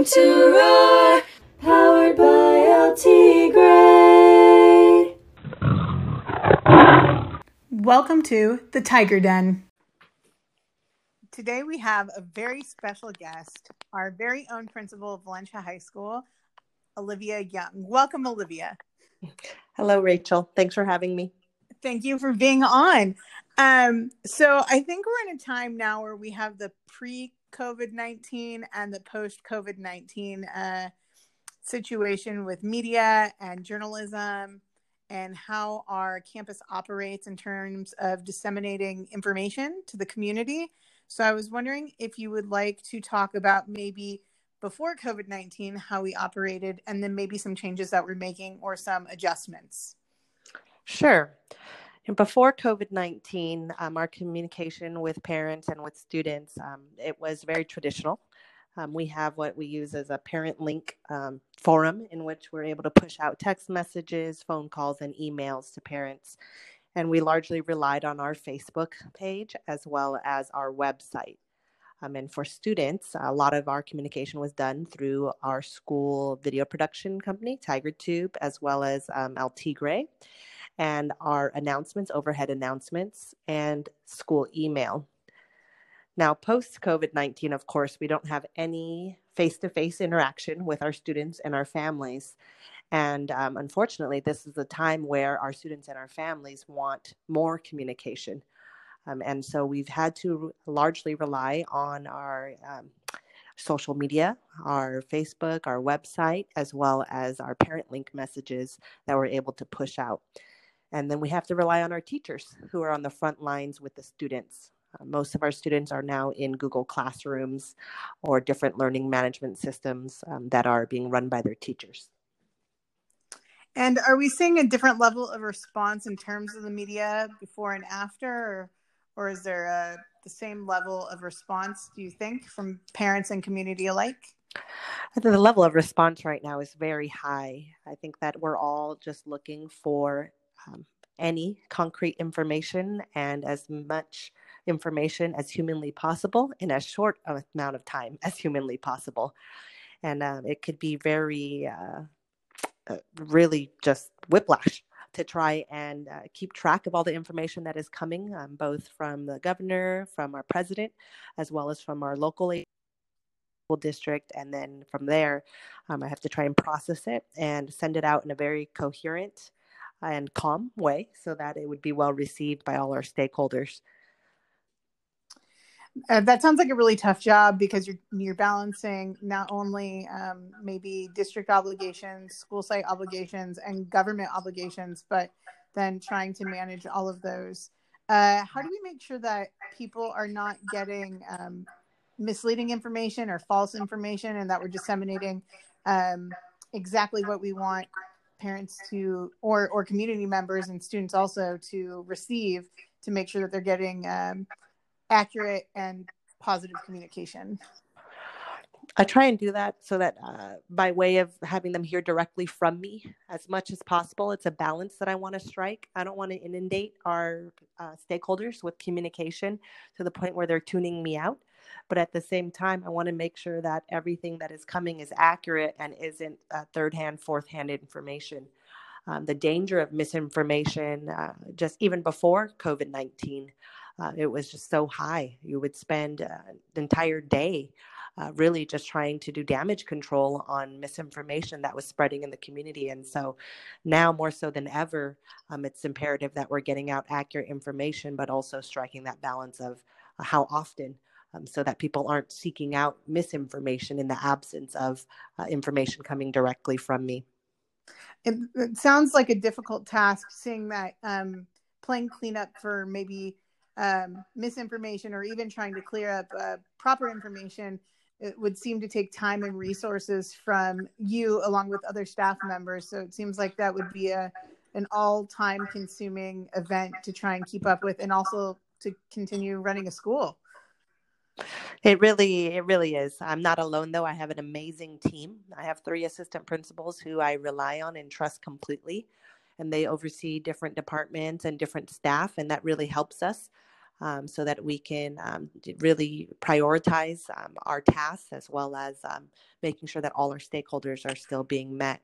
listening to Roar, powered by El Tigre. Welcome to the Tiger Den. Today we have a very special guest, our very own principal of Valencia High School, Olivia Young. Welcome, Olivia. Hello, Rachel. Thanks for having me. Thank you for being on. Um, so I think we're in a time now where we have the pre COVID 19 and the post COVID 19 uh, situation with media and journalism and how our campus operates in terms of disseminating information to the community. So I was wondering if you would like to talk about maybe before COVID 19, how we operated, and then maybe some changes that we're making or some adjustments. Sure. And before COVID 19, um, our communication with parents and with students, um, it was very traditional. Um, we have what we use as a parent link um, forum in which we're able to push out text messages, phone calls, and emails to parents. And we largely relied on our Facebook page as well as our website. Um, and for students, a lot of our communication was done through our school video production company, Tiger Tube, as well as um, El Tigre, and our announcements, overhead announcements, and school email. Now, post COVID 19, of course, we don't have any face to face interaction with our students and our families. And um, unfortunately, this is a time where our students and our families want more communication. Um, and so we've had to largely rely on our um, social media, our Facebook, our website, as well as our parent link messages that we're able to push out. And then we have to rely on our teachers who are on the front lines with the students. Uh, most of our students are now in Google Classrooms or different learning management systems um, that are being run by their teachers. And are we seeing a different level of response in terms of the media before and after? Or or is there a, the same level of response do you think from parents and community alike I think the level of response right now is very high. I think that we're all just looking for um, any concrete information and as much information as humanly possible in as short amount of time as humanly possible. And um, it could be very, uh, uh, really just whiplash to try and uh, keep track of all the information that is coming, um, both from the governor, from our president, as well as from our local district. And then from there, um, I have to try and process it and send it out in a very coherent and calm way so that it would be well received by all our stakeholders. Uh, that sounds like a really tough job because you're you're balancing not only um, maybe district obligations, school site obligations, and government obligations, but then trying to manage all of those. Uh, how do we make sure that people are not getting um, misleading information or false information, and that we're disseminating um, exactly what we want parents to, or or community members and students also to receive to make sure that they're getting um, accurate and positive communication. I try and do that so that uh, by way of having them hear directly from me as much as possible. It's a balance that I want to strike. I don't want to inundate our uh, stakeholders with communication to the point where they're tuning me out. But at the same time, I want to make sure that everything that is coming is accurate and isn't uh, third hand, fourth hand information. Um, the danger of misinformation, uh, just even before COVID 19, uh, it was just so high. You would spend uh, the entire day uh, really just trying to do damage control on misinformation that was spreading in the community. And so now, more so than ever, um, it's imperative that we're getting out accurate information, but also striking that balance of uh, how often. Um, so that people aren't seeking out misinformation in the absence of uh, information coming directly from me. It, it, sounds like a difficult task, seeing that um, playing cleanup for maybe um, misinformation or even trying to clear up uh, proper information it would seem to take time and resources from you along with other staff members so it seems like that would be a an all time consuming event to try and keep up with and also to continue running a school it really it really is i'm not alone though i have an amazing team i have three assistant principals who i rely on and trust completely and they oversee different departments and different staff and that really helps us um, so that we can um, really prioritize um, our tasks as well as um, making sure that all our stakeholders are still being met.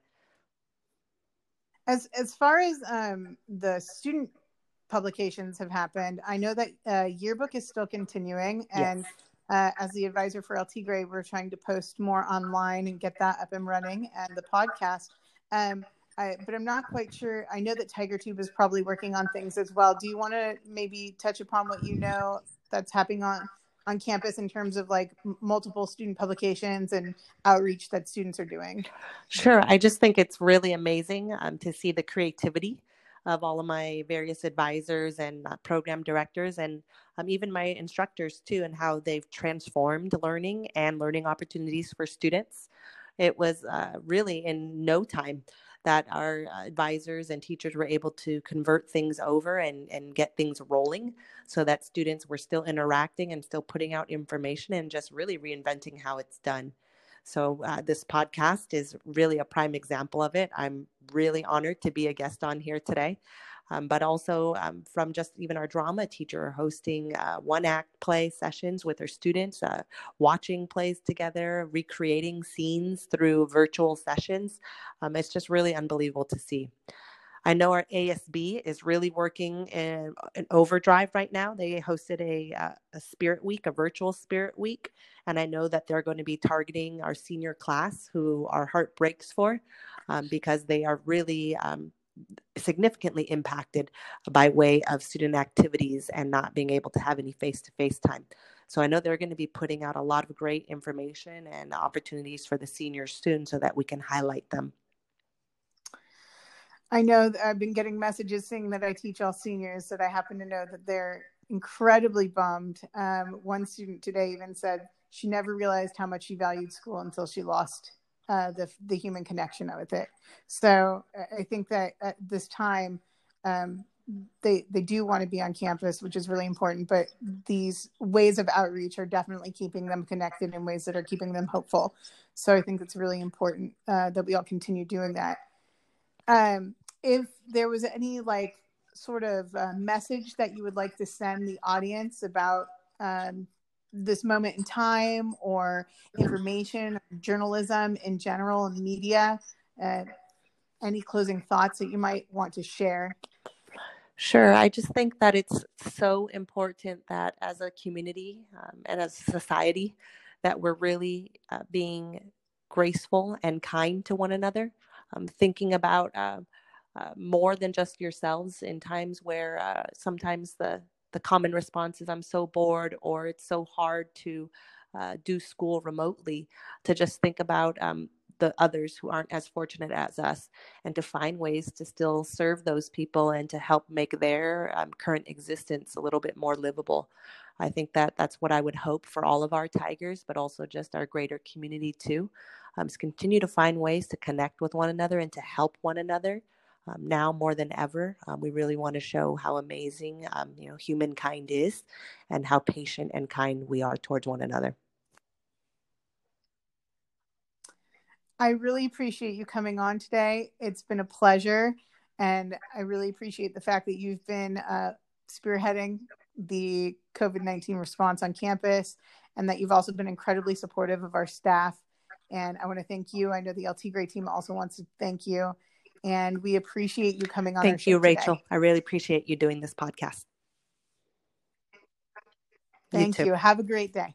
As as far as um, the student publications have happened, I know that uh, yearbook is still continuing, and yes. Uh, as the advisor for El Tigre, we're trying to post more online and get that up and running, and the podcast. Um, I, but I'm not quite sure. I know that TigerTube is probably working on things as well. Do you want to maybe touch upon what you know that's happening on on campus in terms of like multiple student publications and outreach that students are doing? Sure. I just think it's really amazing um, to see the creativity of all of my various advisors and uh, program directors and um, even my instructors too and how they've transformed learning and learning opportunities for students it was uh, really in no time that our advisors and teachers were able to convert things over and, and get things rolling so that students were still interacting and still putting out information and just really reinventing how it's done. So, uh, this podcast is really a prime example of it. I'm really honored to be a guest on here today um, but also um, from just even our drama teacher hosting uh, one act play sessions with her students, uh, watching plays together, recreating scenes through virtual sessions. Um, it's just really unbelievable to see. I know our ASB is really working in, in overdrive right now. They hosted a, uh, a Spirit Week, a virtual Spirit Week, and I know that they're going to be targeting our senior class, who our heart breaks for, um, because they are really um, significantly impacted by way of student activities and not being able to have any face-to-face time. So I know they're going to be putting out a lot of great information and opportunities for the seniors soon so that we can highlight them. I know that I've been getting messages saying that I teach all seniors that I happen to know that they're incredibly bummed. Um, one student today even said she never realized how much she valued school until she lost uh, the the human connection with it. So I think that at this time, um, they they do want to be on campus, which is really important. But these ways of outreach are definitely keeping them connected in ways that are keeping them hopeful. So I think it's really important uh, that we all continue doing that. Um, if there was any like sort of uh, message that you would like to send the audience about um, this moment in time or information, journalism in general, and media? Uh, any closing thoughts that you might want to share? Sure. I just think that it's so important that as a community um, and as a society, that we're really uh, being graceful and kind to one another, um, thinking about uh, uh, more than just yourselves in times where uh, sometimes the the common response is i'm so bored or it's so hard to uh, do school remotely to just think about um, the others who aren't as fortunate as us and to find ways to still serve those people and to help make their um, current existence a little bit more livable i think that that's what i would hope for all of our tigers but also just our greater community too um, is continue to find ways to connect with one another and to help one another um, now more than ever. Um, we really want to show how amazing um, you know humankind is, and how patient and kind we are towards one another. I really appreciate you coming on today. It's been a pleasure, and I really appreciate the fact that you've been uh, spearheading the COVID nineteen response on campus, and that you've also been incredibly supportive of our staff. And I want to thank you. I know the El Tigre team also wants to thank you and we appreciate you coming on. Thank you, Rachel. Today. I really appreciate you doing this podcast. Thank you, you. Have a great day.